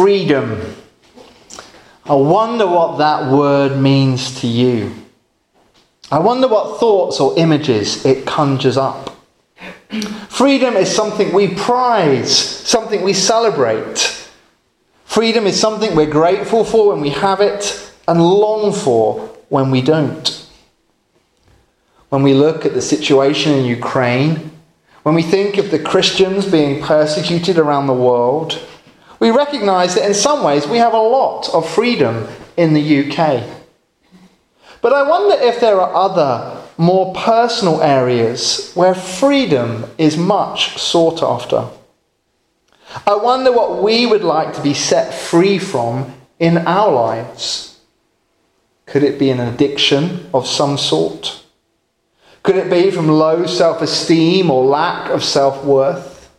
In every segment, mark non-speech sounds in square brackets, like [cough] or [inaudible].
freedom. I wonder what that word means to you. I wonder what thoughts or images it conjures up. Freedom is something we prize, something we celebrate. Freedom is something we're grateful for when we have it and long for when we don't. When we look at the situation in Ukraine, when we think of the Christians being persecuted around the world, we recognize that in some ways we have a lot of freedom in the UK. But I wonder if there are other, more personal areas where freedom is much sought after. I wonder what we would like to be set free from in our lives. Could it be an addiction of some sort? Could it be from low self esteem or lack of self worth?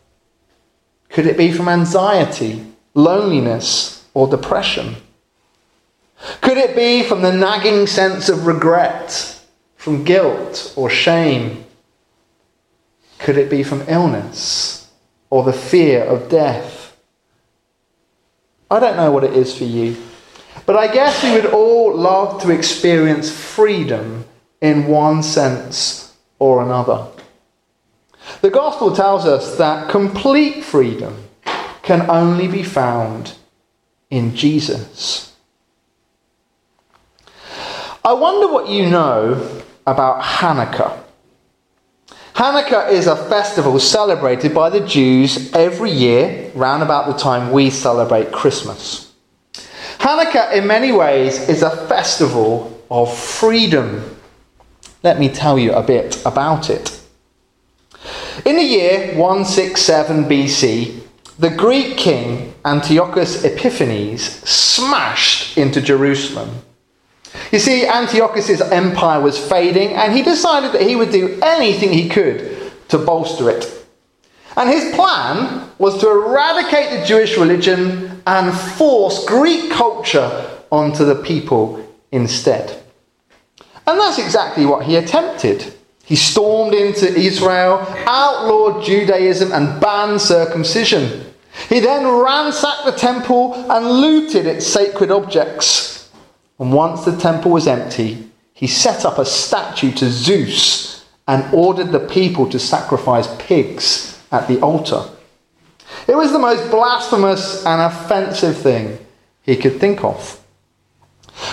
Could it be from anxiety, loneliness, or depression? Could it be from the nagging sense of regret, from guilt or shame? Could it be from illness or the fear of death? I don't know what it is for you, but I guess we would all love to experience freedom in one sense or another. The gospel tells us that complete freedom can only be found in Jesus. I wonder what you know about Hanukkah. Hanukkah is a festival celebrated by the Jews every year, round about the time we celebrate Christmas. Hanukkah, in many ways, is a festival of freedom. Let me tell you a bit about it. In the year 167 BC, the Greek king Antiochus Epiphanes smashed into Jerusalem. You see, Antiochus' empire was fading, and he decided that he would do anything he could to bolster it. And his plan was to eradicate the Jewish religion and force Greek culture onto the people instead. And that's exactly what he attempted. He stormed into Israel, outlawed Judaism, and banned circumcision. He then ransacked the temple and looted its sacred objects. And once the temple was empty, he set up a statue to Zeus and ordered the people to sacrifice pigs at the altar. It was the most blasphemous and offensive thing he could think of.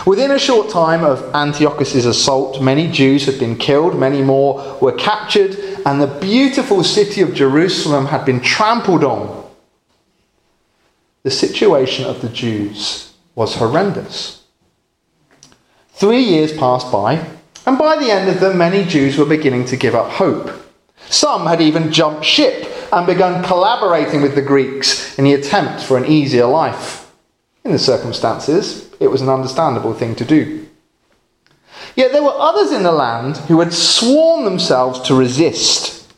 Within a short time of Antiochus' assault, many Jews had been killed, many more were captured, and the beautiful city of Jerusalem had been trampled on. The situation of the Jews was horrendous. Three years passed by, and by the end of them, many Jews were beginning to give up hope. Some had even jumped ship and begun collaborating with the Greeks in the attempt for an easier life. In the circumstances, it was an understandable thing to do. Yet there were others in the land who had sworn themselves to resist.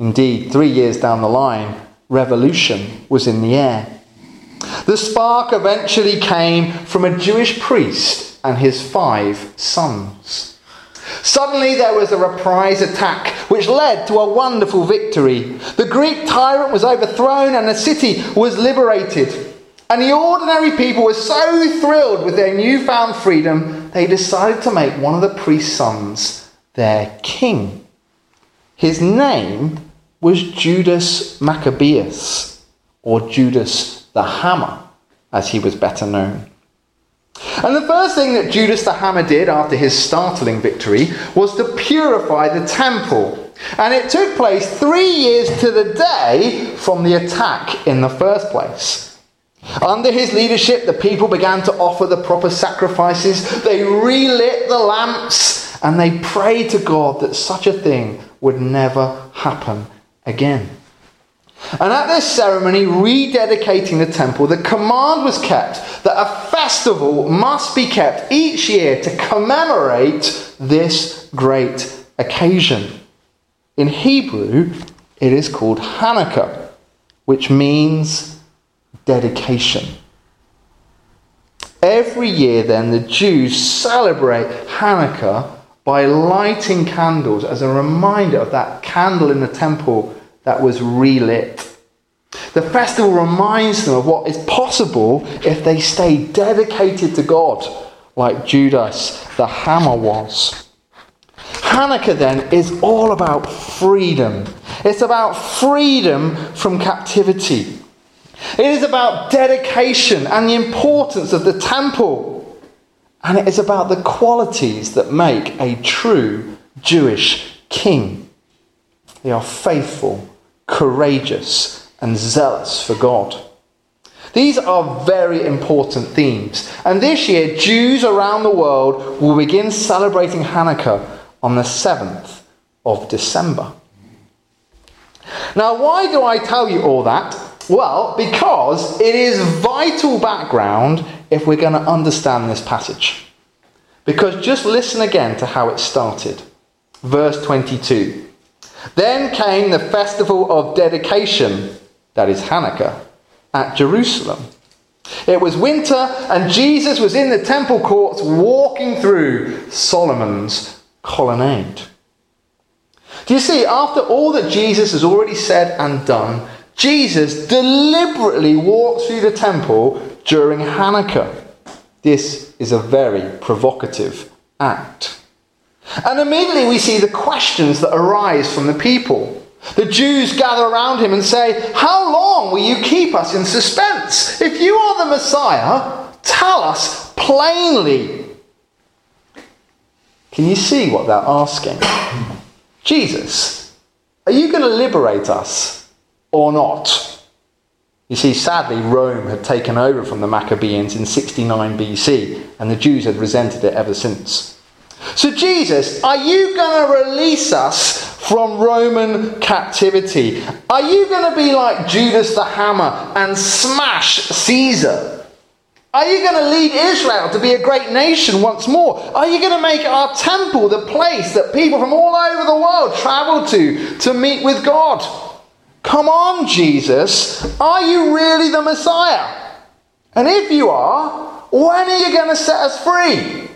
Indeed, three years down the line, revolution was in the air. The spark eventually came from a Jewish priest and his five sons. Suddenly there was a reprise attack which led to a wonderful victory. The Greek tyrant was overthrown and the city was liberated. And the ordinary people were so thrilled with their newfound freedom, they decided to make one of the priest's sons their king. His name was Judas Maccabeus, or Judas the Hammer, as he was better known. And the first thing that Judas the Hammer did after his startling victory was to purify the temple. And it took place three years to the day from the attack in the first place. Under his leadership, the people began to offer the proper sacrifices. They relit the lamps and they prayed to God that such a thing would never happen again. And at this ceremony, rededicating the temple, the command was kept that a festival must be kept each year to commemorate this great occasion. In Hebrew, it is called Hanukkah, which means dedication. Every year, then, the Jews celebrate Hanukkah by lighting candles as a reminder of that candle in the temple that was relit. The festival reminds them of what is possible if they stay dedicated to God, like Judas the hammer was. Hanukkah then is all about freedom. It's about freedom from captivity. It is about dedication and the importance of the temple. And it is about the qualities that make a true Jewish king. They are faithful, courageous, and zealous for God. These are very important themes. And this year, Jews around the world will begin celebrating Hanukkah on the 7th of December. Now, why do I tell you all that? Well, because it is vital background if we're going to understand this passage. Because just listen again to how it started. Verse 22. Then came the festival of dedication, that is Hanukkah, at Jerusalem. It was winter, and Jesus was in the temple courts walking through Solomon's colonnade. Do you see, after all that Jesus has already said and done, Jesus deliberately walks through the temple during Hanukkah. This is a very provocative act. And immediately we see the questions that arise from the people. The Jews gather around him and say, How long will you keep us in suspense? If you are the Messiah, tell us plainly. Can you see what they're asking? [clears throat] Jesus, are you going to liberate us or not? You see, sadly, Rome had taken over from the Maccabees in 69 BC, and the Jews had resented it ever since. So, Jesus, are you going to release us from Roman captivity? Are you going to be like Judas the Hammer and smash Caesar? Are you going to lead Israel to be a great nation once more? Are you going to make our temple the place that people from all over the world travel to to meet with God? Come on, Jesus. Are you really the Messiah? And if you are, when are you going to set us free?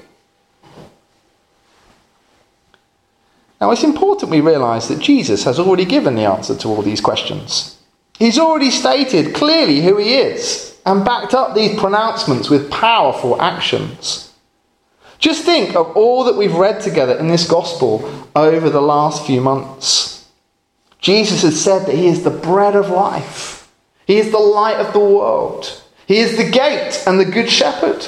Now, it's important we realize that Jesus has already given the answer to all these questions. He's already stated clearly who he is and backed up these pronouncements with powerful actions. Just think of all that we've read together in this gospel over the last few months. Jesus has said that He is the bread of life, He is the light of the world, He is the gate and the good shepherd.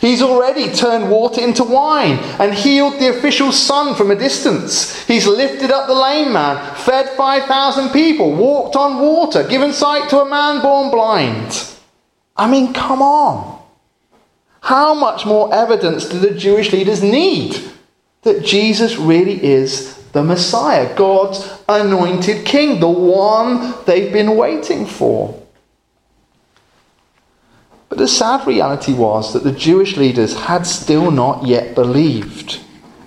He's already turned water into wine and healed the official's son from a distance. He's lifted up the lame man, fed 5,000 people, walked on water, given sight to a man born blind. I mean, come on. How much more evidence do the Jewish leaders need that Jesus really is the Messiah, God's anointed king, the one they've been waiting for. But the sad reality was that the Jewish leaders had still not yet believed.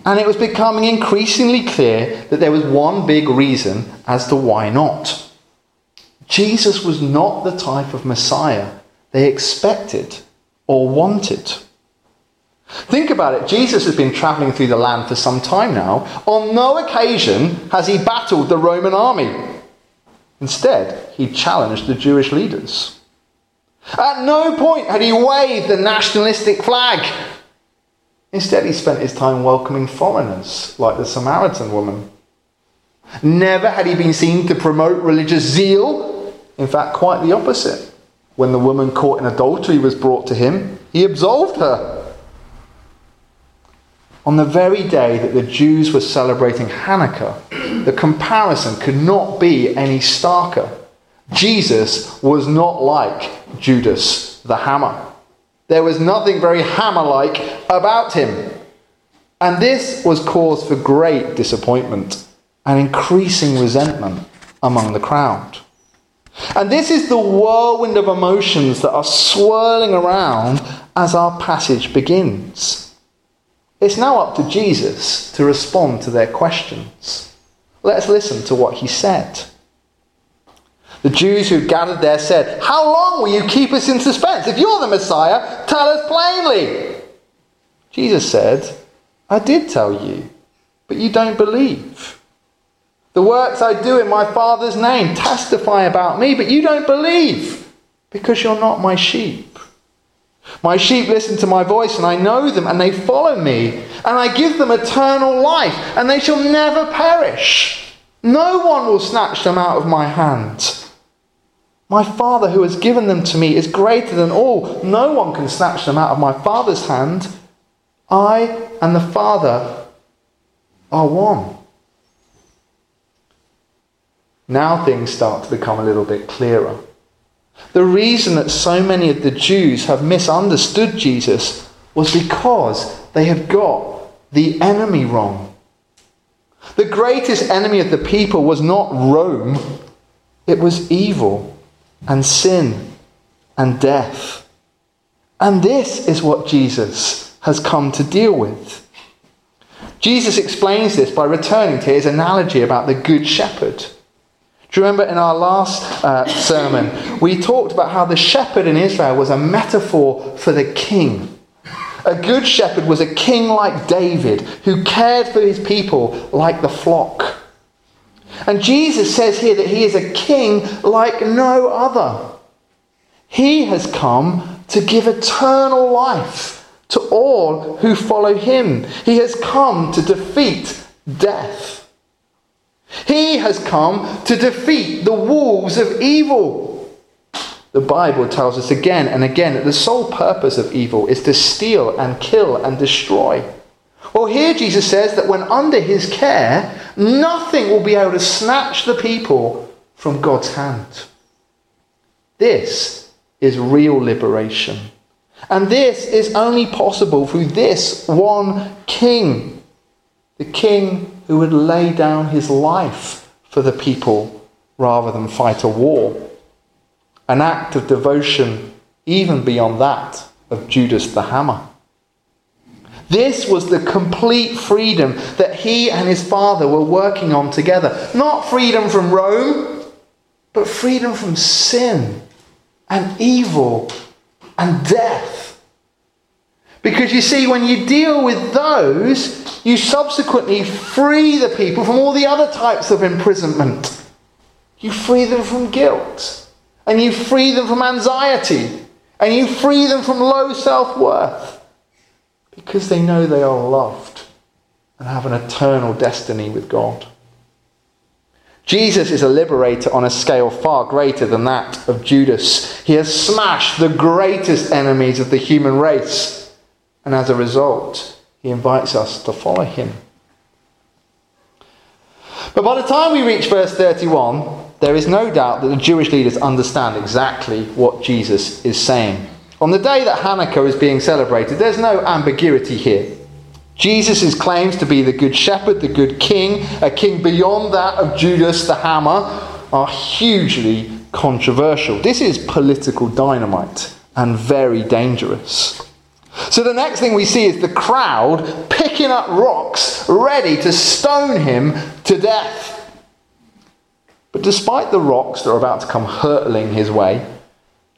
And it was becoming increasingly clear that there was one big reason as to why not. Jesus was not the type of Messiah they expected or wanted. Think about it. Jesus has been traveling through the land for some time now. On no occasion has he battled the Roman army. Instead, he challenged the Jewish leaders. At no point had he waved the nationalistic flag. Instead, he spent his time welcoming foreigners, like the Samaritan woman. Never had he been seen to promote religious zeal. In fact, quite the opposite. When the woman caught in adultery was brought to him, he absolved her on the very day that the Jews were celebrating Hanukkah, the comparison could not be any starker. Jesus was not like Judas the hammer. There was nothing very hammer like about him. And this was cause for great disappointment and increasing resentment among the crowd. And this is the whirlwind of emotions that are swirling around as our passage begins. It's now up to Jesus to respond to their questions. Let's listen to what he said. The Jews who gathered there said, How long will you keep us in suspense? If you're the Messiah, tell us plainly. Jesus said, I did tell you, but you don't believe. The works I do in my Father's name testify about me, but you don't believe because you're not my sheep. My sheep listen to my voice, and I know them, and they follow me, and I give them eternal life, and they shall never perish. No one will snatch them out of my hand. My Father who has given them to me is greater than all. No one can snatch them out of my Father's hand. I and the Father are one. Now things start to become a little bit clearer. The reason that so many of the Jews have misunderstood Jesus was because they had got the enemy wrong. The greatest enemy of the people was not Rome, it was evil and sin and death. And this is what Jesus has come to deal with. Jesus explains this by returning to his analogy about the Good Shepherd. Do you remember in our last uh, sermon, we talked about how the shepherd in Israel was a metaphor for the king. A good shepherd was a king like David who cared for his people like the flock. And Jesus says here that he is a king like no other. He has come to give eternal life to all who follow him. He has come to defeat death. He has come to defeat the wolves of evil. The Bible tells us again and again that the sole purpose of evil is to steal and kill and destroy. Well, here Jesus says that when under his care, nothing will be able to snatch the people from God's hand. This is real liberation. And this is only possible through this one king. The king who would lay down his life for the people rather than fight a war. An act of devotion even beyond that of Judas the hammer. This was the complete freedom that he and his father were working on together. Not freedom from Rome, but freedom from sin and evil and death. Because you see, when you deal with those, you subsequently free the people from all the other types of imprisonment. You free them from guilt, and you free them from anxiety, and you free them from low self worth because they know they are loved and have an eternal destiny with God. Jesus is a liberator on a scale far greater than that of Judas. He has smashed the greatest enemies of the human race, and as a result, he invites us to follow him. But by the time we reach verse 31, there is no doubt that the Jewish leaders understand exactly what Jesus is saying. On the day that Hanukkah is being celebrated, there's no ambiguity here. Jesus' claims to be the good shepherd, the good king, a king beyond that of Judas the hammer, are hugely controversial. This is political dynamite and very dangerous. So the next thing we see is the crowd picking up rocks, ready to stone him to death. But despite the rocks that are about to come hurtling his way,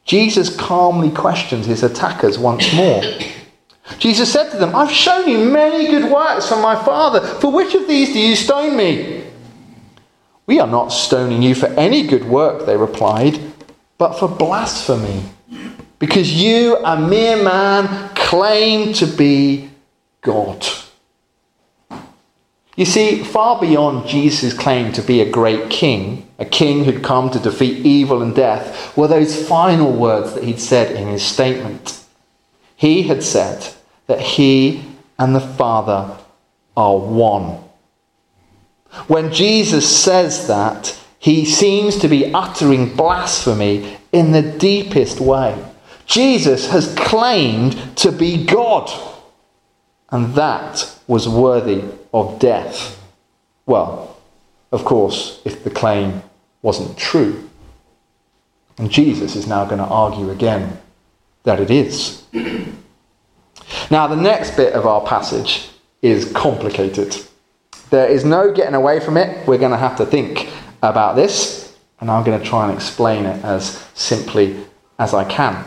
Jesus calmly questions his attackers once more. Jesus said to them, I've shown you many good works from my Father. For which of these do you stone me? We are not stoning you for any good work, they replied, but for blasphemy. Because you, a mere man, claim to be God. You see, far beyond Jesus' claim to be a great king, a king who'd come to defeat evil and death, were those final words that he'd said in his statement. He had said that he and the Father are one. When Jesus says that, he seems to be uttering blasphemy in the deepest way. Jesus has claimed to be God, and that was worthy of death. Well, of course, if the claim wasn't true. And Jesus is now going to argue again that it is. now, the next bit of our passage is complicated. There is no getting away from it. We're going to have to think about this, and I'm going to try and explain it as simply as I can.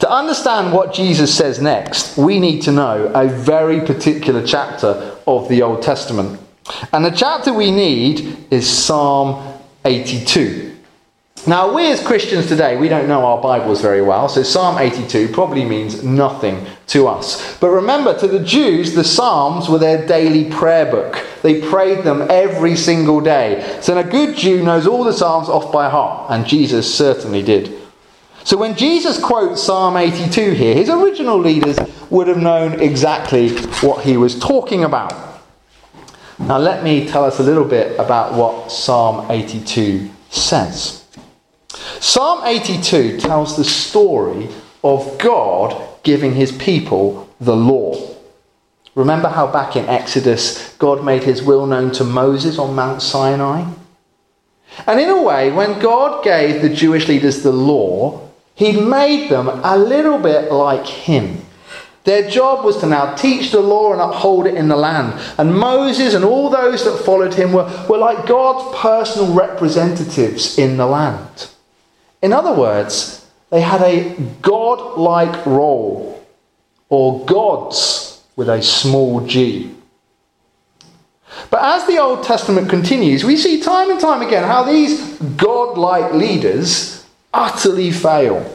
To understand what Jesus says next, we need to know a very particular chapter of the Old Testament. And the chapter we need is Psalm 82. Now, we as Christians today, we don't know our Bibles very well, so Psalm 82 probably means nothing to us. But remember, to the Jews, the Psalms were their daily prayer book. They prayed them every single day. So a good Jew knows all the Psalms off by heart, and Jesus certainly did. So when Jesus quotes Psalm 82 here, his original leaders would have known exactly what he was talking about. Now, let me tell us a little bit about what Psalm 82 says. Psalm 82 tells the story of God giving his people the law. Remember how back in Exodus, God made his will known to Moses on Mount Sinai? And in a way, when God gave the Jewish leaders the law, he made them a little bit like him. Their job was to now teach the law and uphold it in the land. And Moses and all those that followed him were, were like God's personal representatives in the land. In other words, they had a God like role, or gods with a small g. But as the Old Testament continues, we see time and time again how these God like leaders utterly fail.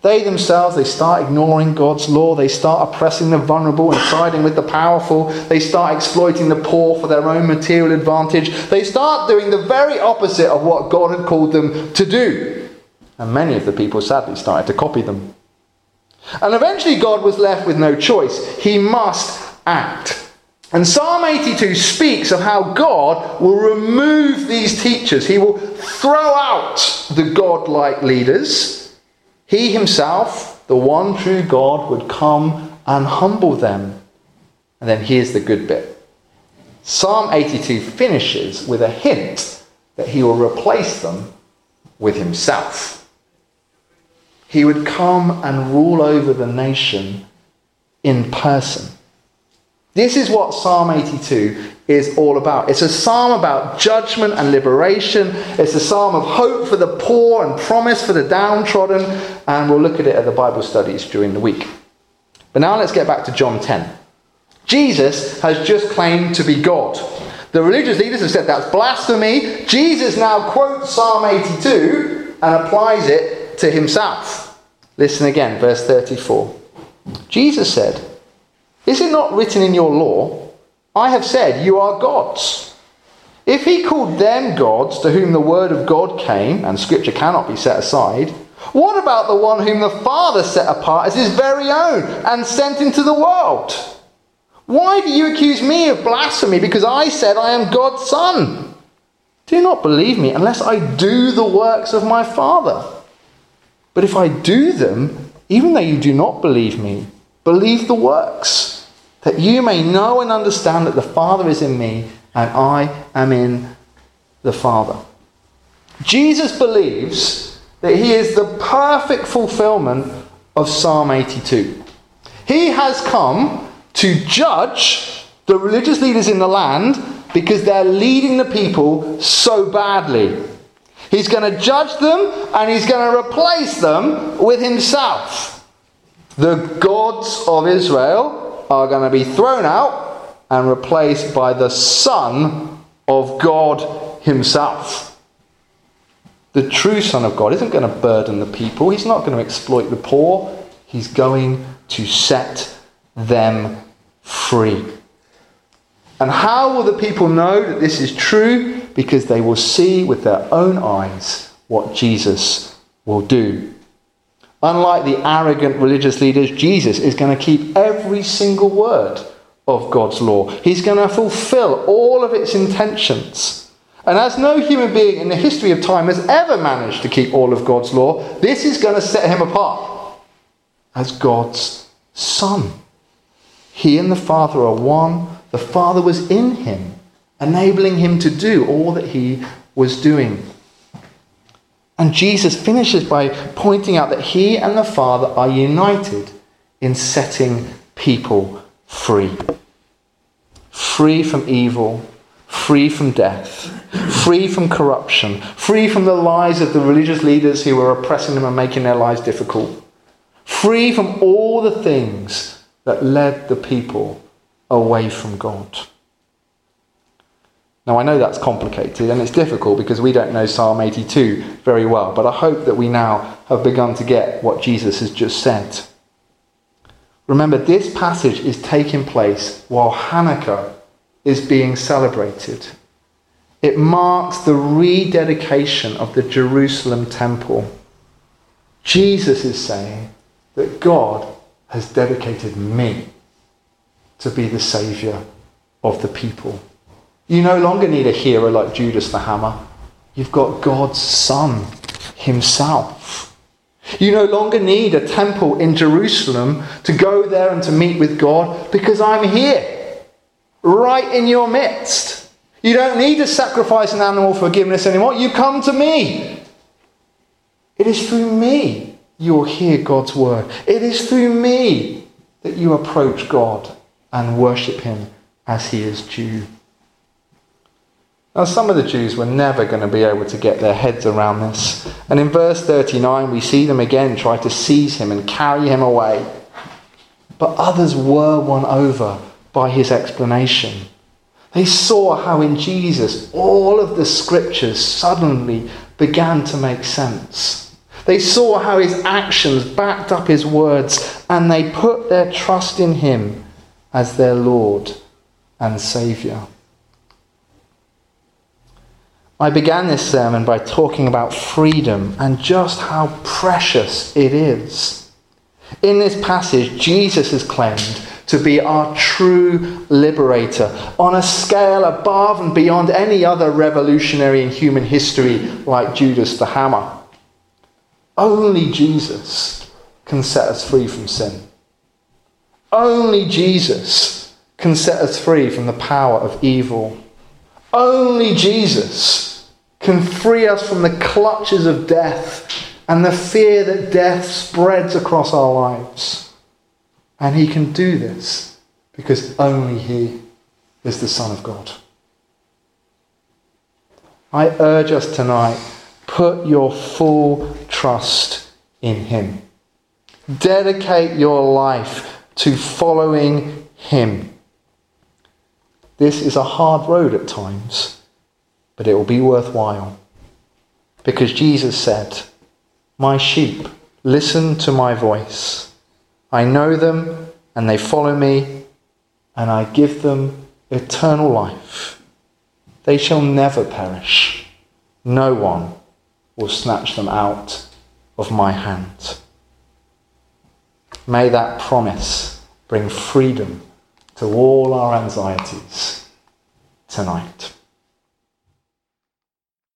They themselves, they start ignoring God's law. They start oppressing the vulnerable and siding with the powerful. They start exploiting the poor for their own material advantage. They start doing the very opposite of what God had called them to do. And many of the people sadly started to copy them. And eventually God was left with no choice. He must act. And Psalm 82 speaks of how God will remove these teachers. He will throw out the God-like leaders. He himself, the one true God, would come and humble them. And then here's the good bit. Psalm 82 finishes with a hint that he will replace them with himself. He would come and rule over the nation in person. This is what Psalm 82 is all about. It's a psalm about judgment and liberation. It's a psalm of hope for the poor and promise for the downtrodden. And we'll look at it at the Bible studies during the week. But now let's get back to John 10. Jesus has just claimed to be God. The religious leaders have said that's blasphemy. Jesus now quotes Psalm 82 and applies it to himself. Listen again, verse 34. Jesus said, Is it not written in your law, I have said, You are gods? If he called them gods to whom the word of God came, and scripture cannot be set aside, what about the one whom the Father set apart as his very own and sent into the world? Why do you accuse me of blasphemy because I said I am God's son? Do not believe me unless I do the works of my Father. But if I do them, even though you do not believe me, believe the works, that you may know and understand that the Father is in me and I am in the Father. Jesus believes that he is the perfect fulfillment of Psalm 82. He has come to judge the religious leaders in the land because they're leading the people so badly. He's going to judge them and he's going to replace them with himself. The gods of Israel are going to be thrown out and replaced by the Son of God himself. The true Son of God isn't going to burden the people, he's not going to exploit the poor, he's going to set them free. And how will the people know that this is true? Because they will see with their own eyes what Jesus will do. Unlike the arrogant religious leaders, Jesus is going to keep every single word of God's law. He's going to fulfill all of its intentions. And as no human being in the history of time has ever managed to keep all of God's law, this is going to set him apart as God's Son. He and the Father are one the Father was in him, enabling him to do all that he was doing. And Jesus finishes by pointing out that he and the Father are united in setting people free. Free from evil, free from death, free from corruption, free from the lies of the religious leaders who were oppressing them and making their lives difficult, free from all the things that led the people away from God. Now, I know that's complicated and it's difficult because we don't know Psalm 82 very well, but I hope that we now have begun to get what Jesus has just said. Remember, this passage is taking place while Hanukkah is being celebrated. It marks the rededication of the Jerusalem temple. Jesus is saying that God has dedicated me to be the Saviour of the people. You no longer need a hero like Judas the Hammer. You've got God's Son Himself. You no longer need a temple in Jerusalem to go there and to meet with God because I'm here, right in your midst. You don't need to sacrifice an animal for forgiveness anymore. You come to me. It is through me you will hear God's word. It is through me that you approach God and worship Him as He is due. Now, some of the Jews were never going to be able to get their heads around this. And in verse 39, we see them again try to seize him and carry him away. But others were won over by his explanation. They saw how in Jesus all of the scriptures suddenly began to make sense. They saw how his actions backed up his words, and they put their trust in him as their Lord and Saviour. I began this sermon by talking about freedom and just how precious it is. In this passage, Jesus is claimed to be our true liberator on a scale above and beyond any other revolutionary in human history like Judas the Hammer. Only Jesus can set us free from sin. Only Jesus can set us free from the power of evil. Only Jesus can free us from the clutches of death and the fear that death spreads across our lives. And he can do this because only he is the Son of God. I urge us tonight put your full trust in him. Dedicate your life to following him. This is a hard road at times, but it will be worthwhile. Because Jesus said, My sheep listen to my voice. I know them and they follow me, and I give them eternal life. They shall never perish. No one will snatch them out of my hand. May that promise bring freedom to all our anxieties tonight.